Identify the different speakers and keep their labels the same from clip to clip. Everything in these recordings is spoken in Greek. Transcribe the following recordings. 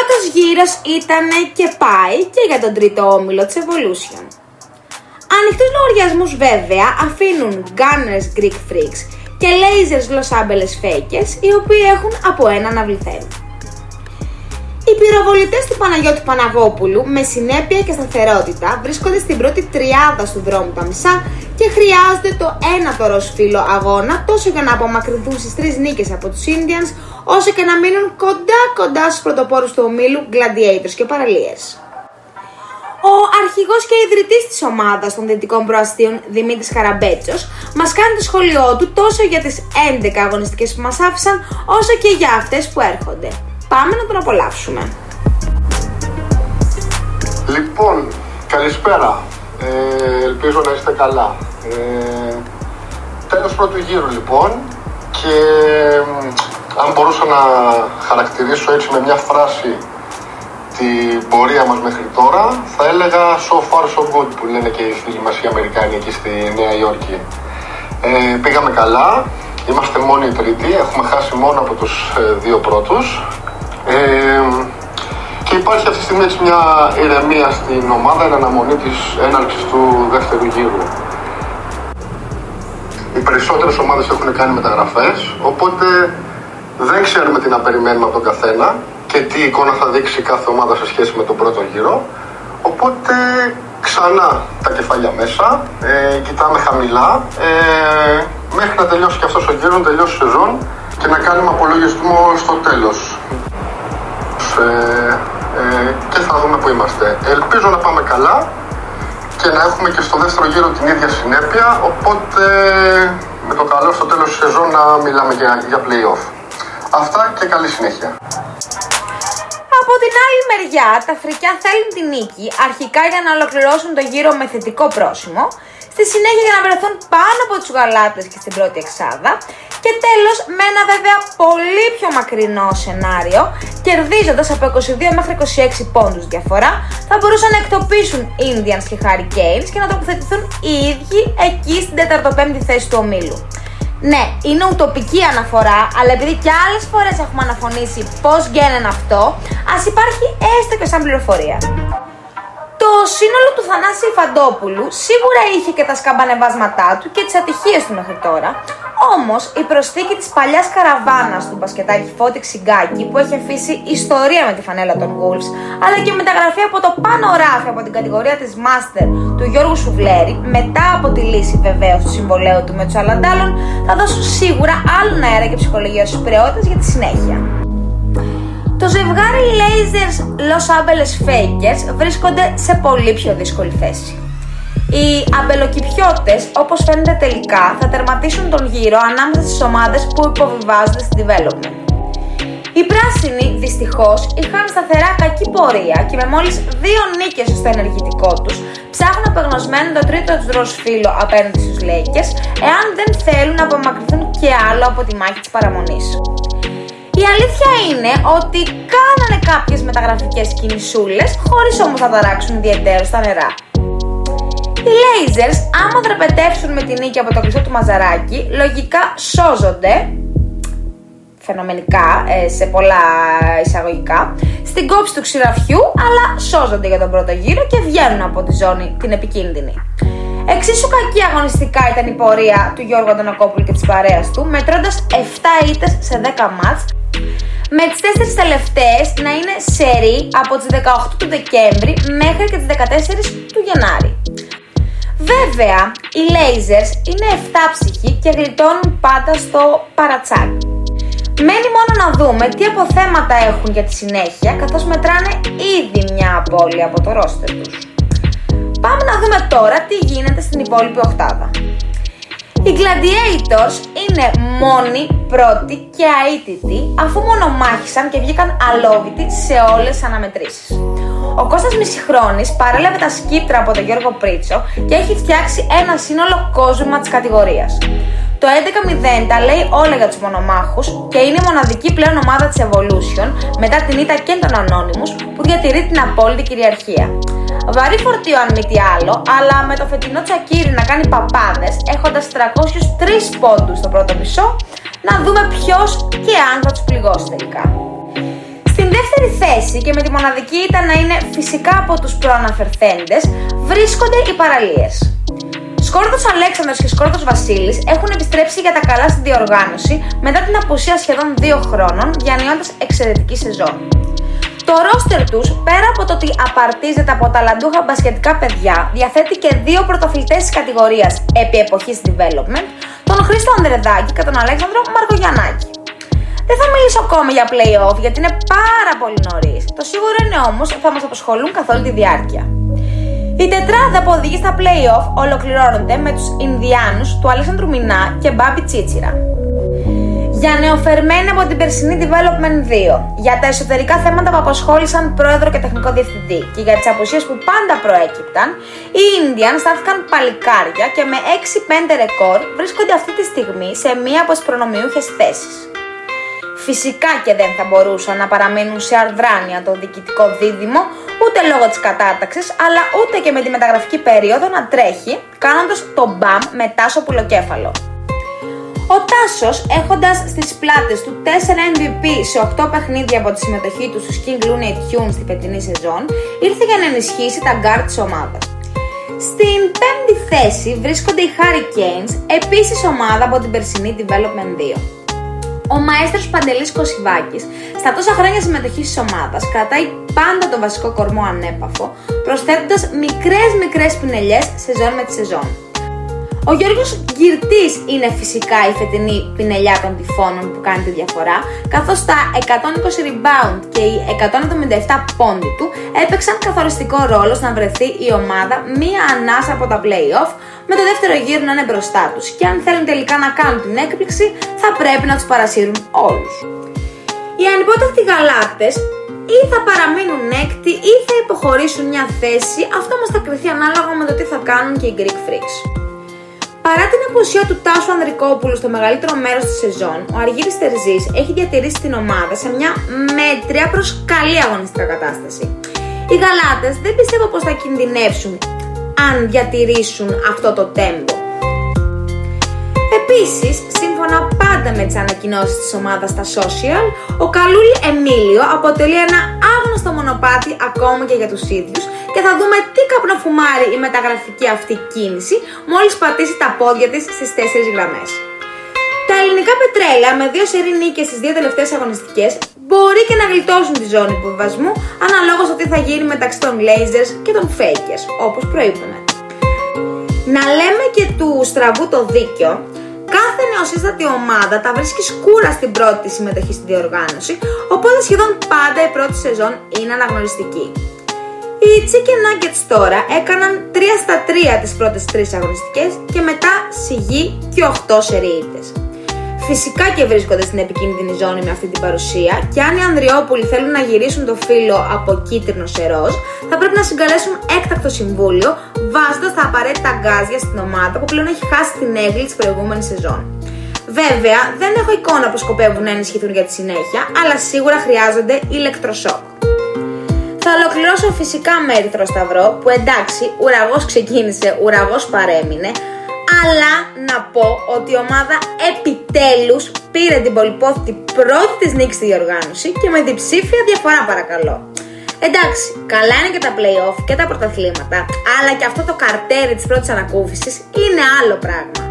Speaker 1: πρώτος γύρος ήταν και πάει και για τον τρίτο όμιλο της Evolution. Ανοιχτούς λογαριασμούς βέβαια αφήνουν Gunners Greek Freaks και Lasers Los Angeles Fakers οι οποίοι έχουν από ένα αναβληθέν. Οι πυροβολητές του Παναγιώτη Παναγόπουλου με συνέπεια και σταθερότητα βρίσκονται στην πρώτη τριάδα του δρόμου τα μισά και χρειάζονται το ένατο ροσφύλλο αγώνα τόσο για να απομακρυνθούν στις τρεις νίκες από τους Indians όσο και να μείνουν κοντά κοντά στους πρωτοπόρους του ομίλου Gladiators και Παραλίες. Ο αρχηγός και ιδρυτής της ομάδας των Δυτικών Προαστίων, Δημήτρης Καραμπέτσος, μας κάνει το σχόλιο του τόσο για τις 11 αγωνιστικές που μας άφησαν, όσο και για αυτές που έρχονται. Πάμε να τον απολαύσουμε.
Speaker 2: Λοιπόν, καλησπέρα. Ε, ελπίζω να είστε καλά. Ε, τέλος πρώτου γύρου λοιπόν και αν μπορούσα να χαρακτηρίσω έτσι με μια φράση την πορεία μας μέχρι τώρα θα έλεγα so far so good που λένε και οι φίλοι μας οι Αμερικάνοι εκεί στη Νέα Υόρκη. Ε, πήγαμε καλά, είμαστε μόνοι οι τρίτοι, έχουμε χάσει μόνο από τους ε, δύο πρώτους. Ε, και υπάρχει αυτή τη στιγμή έτσι μια ηρεμία στην ομάδα εν αναμονή της έναρξης του δεύτερου γύρου. Οι περισσότερες ομάδες έχουν κάνει μεταγραφές, οπότε δεν ξέρουμε τι να περιμένουμε από τον καθένα και τι εικόνα θα δείξει κάθε ομάδα σε σχέση με τον πρώτο γύρο. Οπότε ξανά τα κεφάλια μέσα, ε, κοιτάμε χαμηλά, ε, μέχρι να τελειώσει και αυτός ο γύρος, να τελειώσει η σεζόν και να κάνουμε απολογισμό στο τέλος. Ε, ε, και θα δούμε που είμαστε. Ελπίζω να πάμε καλά και να έχουμε και στο δεύτερο γύρο την ίδια συνέπεια, οπότε με το καλό στο τέλος της σεζόν να μιλάμε για, για play-off. Αυτά και καλή συνέχεια.
Speaker 1: Από την άλλη μεριά, τα φρικιά θέλουν την νίκη, αρχικά για να ολοκληρώσουν το γύρο με θετικό πρόσημο, στη συνέχεια για να βρεθούν πάνω από τους γαλάτες και στην πρώτη εξάδα και τέλος με ένα βέβαια πολύ πιο μακρινό σενάριο, κερδίζοντας από 22 μέχρι 26 πόντους διαφορά, θα μπορούσαν να εκτοπίσουν Indians και Hurricanes και να τοποθετηθούν οι ίδιοι εκεί στην 4η θέση του ομίλου. Ναι, είναι ουτοπική αναφορά, αλλά επειδή και άλλες φορές έχουμε αναφωνήσει πώς γίνεται αυτό, ας υπάρχει έστω και σαν πληροφορία. Το σύνολο του Θανάση Φαντόπουλου σίγουρα είχε και τα σκαμπανεβάσματά του και τις ατυχίες του μέχρι τώρα, όμως η προσθήκη της παλιάς καραβάνας του μπασκετάκι Φώτη Ξυγκάκη που έχει αφήσει ιστορία με τη φανέλα των Wolves, αλλά και μεταγραφή από το πάνω ράφι από την κατηγορία της Master του Γιώργου Σουβλέρη, μετά από τη λύση βεβαίως του συμβολέου του με τους Αλαντάλων, θα δώσουν σίγουρα άλλον αέρα και ψυχολογία στους πυρεώτες για τη συνέχεια. Το ζευγάρι Lasers Los Angeles Fakers βρίσκονται σε πολύ πιο δύσκολη θέση. Οι αμπελοκυπιώτες, όπως φαίνεται τελικά, θα τερματίσουν τον γύρο ανάμεσα στις ομάδες που υποβιβάζονται στην development. Οι πράσινοι, δυστυχώς, είχαν σταθερά κακή πορεία και με μόλις δύο νίκες στο ενεργητικό τους ψάχνουν απεγνωσμένο το τρίτο τους ροζ φύλλο απέναντι στους Lakers, εάν δεν θέλουν να απομακρυνθούν και άλλο από τη μάχη της παραμονής. Η αλήθεια είναι ότι κάνανε κάποιες μεταγραφικές κινησούλες, χωρίς όμως να ταράξουν ιδιαίτερα στα νερά. Οι Lasers, άμα δραπετεύσουν με την νίκη από το κλειστό του Μαζαράκι, λογικά σώζονται, φαινομενικά, ε, σε πολλά εισαγωγικά, στην κόψη του ξηραφιού, αλλά σώζονται για τον πρώτο γύρο και βγαίνουν από τη ζώνη την επικίνδυνη. Εξίσου κακή αγωνιστικά ήταν η πορεία του Γιώργου Αντωνακόπουλου και της παρέας του, μετρώντας 7 ήττες σε 10 μάτς, με τις τέσσερις τελευταίες να είναι σερί από τις 18 του Δεκέμβρη μέχρι και τις 14 του Γενάρη. Βέβαια, οι lasers είναι 7 ψυχοί και γλιτώνουν πάντα στο παρατσάκ. Μένει μόνο να δούμε τι αποθέματα έχουν για τη συνέχεια, καθώς μετράνε ήδη μια απώλεια από το ρόστερ τους. Πάμε να δούμε τώρα τι γίνεται στην υπόλοιπη οχτάδα. Οι Gladiators είναι μόνοι, πρώτοι και αίτητοι αφού μονομάχησαν και βγήκαν αλόβητοι σε όλες τις αναμετρήσεις. Ο Κώστας Μισηχρόνης παρέλαβε τα σκύπτρα από τον Γιώργο Πρίτσο και έχει φτιάξει ένα σύνολο κόσμημα της κατηγορίας. Το 11-0 τα λέει όλα για τους μονομάχους και είναι η μοναδική πλέον ομάδα της Evolution μετά την ήττα και των Anonymous που διατηρεί την απόλυτη κυριαρχία. Βαρύ φορτίο αν μη τι άλλο, αλλά με το φετινό τσακίρι να κάνει παπάδες έχοντας 303 πόντους στο πρώτο μισό, να δούμε ποιος και αν θα τους πληγώσει τελικά. Στην δεύτερη θέση και με τη μοναδική ήταν να είναι φυσικά από τους προαναφερθέντες βρίσκονται οι παραλίες. Σκόρδος Αλέξανδρος και Σκόρδος Βασίλης έχουν επιστρέψει για τα καλά στη διοργάνωση μετά την απουσία σχεδόν δύο χρόνων διανύοντας εξαιρετική σεζόν. Το ρόστερ τους, πέρα από το ότι απαρτίζεται από ταλαντούχα μπασκετικά παιδιά, διαθέτει και δύο πρωτοφιλτές της κατηγορίας επί εποχής development, τον Χρήστο Ανδρεδάκη και τον Αλέξανδρο Μαργογιαννάκη. Δεν θα μιλήσω ακόμα για playoff γιατί είναι πάρα πολύ νωρίς. Το σίγουρο είναι όμως ότι θα μας απασχολούν καθ' όλη τη διάρκεια. Η τετράδα που οδηγεί στα playoff ολοκληρώνονται με τους Ινδιάνους του Αλέξανδρου Μινά και Μπάμπι Τσίτσιρα. Για νεοφερμένη από την περσινή Development 2, για τα εσωτερικά θέματα που απασχόλησαν πρόεδρο και τεχνικό διευθυντή και για τις απουσίες που πάντα προέκυπταν, οι Indians στάθηκαν παλικάρια και με 6-5 ρεκόρ βρίσκονται αυτή τη στιγμή σε μία από τις προνομιούχες θέσεις. Φυσικά και δεν θα μπορούσαν να παραμείνουν σε αδράνεια το διοικητικό δίδυμο ούτε λόγω της κατάταξης αλλά ούτε και με τη μεταγραφική περίοδο να τρέχει κάνοντας το μπαμ με Τάσο Πουλοκέφαλο. Ο Τάσος έχοντας στις πλάτες του 4 MVP σε 8 παιχνίδια από τη συμμετοχή του στους King Looney Tunes στη φετινή σεζόν ήρθε για να ενισχύσει τα γκάρτ της ομάδας. Στην πέμπτη θέση βρίσκονται οι Hurricanes, επίσης ομάδα από την περσινή Development 2. Ο μαέστρος Παντελής Κωσιβάκης, στα τόσα χρόνια συμμετοχής της ομάδας, κρατάει πάντα τον βασικό κορμό ανέπαφο, προσθέτοντας μικρές μικρές πινελιές σεζόν με τη σεζόν. Ο Γιώργος Γκυρτής είναι φυσικά η φετινή πινελιά των τυφώνων που κάνει τη διαφορά, καθώς τα 120 rebound και οι 177 πόντι του έπαιξαν καθοριστικό ρόλο να βρεθεί η ομάδα μία ανάσα από τα play-off, με το δεύτερο γύρο να είναι μπροστά τους και αν θέλουν τελικά να κάνουν την έκπληξη θα πρέπει να τους παρασύρουν όλους. Οι ανυπότακτοι γαλάτες ή θα παραμείνουν έκτη ή θα υποχωρήσουν μια θέση, αυτό μας θα κρυθεί ανάλογα με το τι θα κάνουν και οι Greek Freaks. Παρά την απουσία του Τάσου Ανδρικόπουλου στο μεγαλύτερο μέρος της σεζόν, ο Αργύρης Τερζής έχει διατηρήσει την ομάδα σε μια μέτρια προς καλή αγωνιστικά κατάσταση. Οι γαλάτες δεν πιστεύω πως θα κινδυνεύσουν αν διατηρήσουν αυτό το τέμπο. Επίσης, σύμφωνα πάντα με τις ανακοινώσεις της ομάδας στα social, ο Καλούλη Εμίλιο αποτελεί ένα άγνωστο μονοπάτι ακόμα και για τους ίδιους και θα δούμε τι καπνοφουμάρει η μεταγραφική αυτή κίνηση μόλις πατήσει τα πόδια της στις τέσσερις γραμμές. Τα ελληνικά πετρέλαια με δύο σερή νίκες στις δύο τελευταίες αγωνιστικές μπορεί και να γλιτώσουν τη ζώνη υποβιβασμού αναλόγως το τι θα γίνει μεταξύ των lasers και των fakers, όπως προείπαμε. Να λέμε και του στραβού το δίκιο, κάθε νεοσύστατη ομάδα τα βρίσκεις σκούρα στην πρώτη συμμετοχή στη διοργάνωση, οπότε σχεδόν πάντα η πρώτη σεζόν είναι αναγνωριστική. Οι Chicken Nuggets τώρα έκαναν 3 στα 3 τις πρώτες 3 αγωνιστικές και μετά σιγή και 8 σεριίτες. Φυσικά και βρίσκονται στην επικίνδυνη ζώνη με αυτή την παρουσία και αν οι Ανδριόπουλοι θέλουν να γυρίσουν το φύλλο από κίτρινο σε ροζ, θα πρέπει να συγκαλέσουν έκτακτο συμβούλιο βάζοντας τα απαραίτητα γκάζια στην ομάδα που πλέον έχει χάσει την έγκλη της προηγούμενης σεζόν. Βέβαια, δεν έχω εικόνα που σκοπεύουν να ενισχυθούν για τη συνέχεια, αλλά σίγουρα χρειάζονται ηλεκτροσόκ. Θα ολοκληρώσω φυσικά με Ερυθρό Σταυρό, που εντάξει, ουραγός ξεκίνησε, ουραγός παρέμεινε, αλλά να πω ότι η ομάδα επιτέλους πήρε την πολυπόθητη πρώτη της νίκη στη διοργάνωση και με διψήφια διαφορά παρακαλώ. Εντάξει, καλά είναι και τα play-off και τα πρωταθλήματα, αλλά και αυτό το καρτέρι της πρώτης ανακούφισης είναι άλλο πράγμα.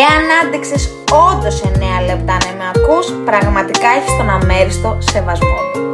Speaker 1: Εάν άντεξες όντως 9 λεπτά να με ακούς, πραγματικά έχεις τον αμέριστο σεβασμό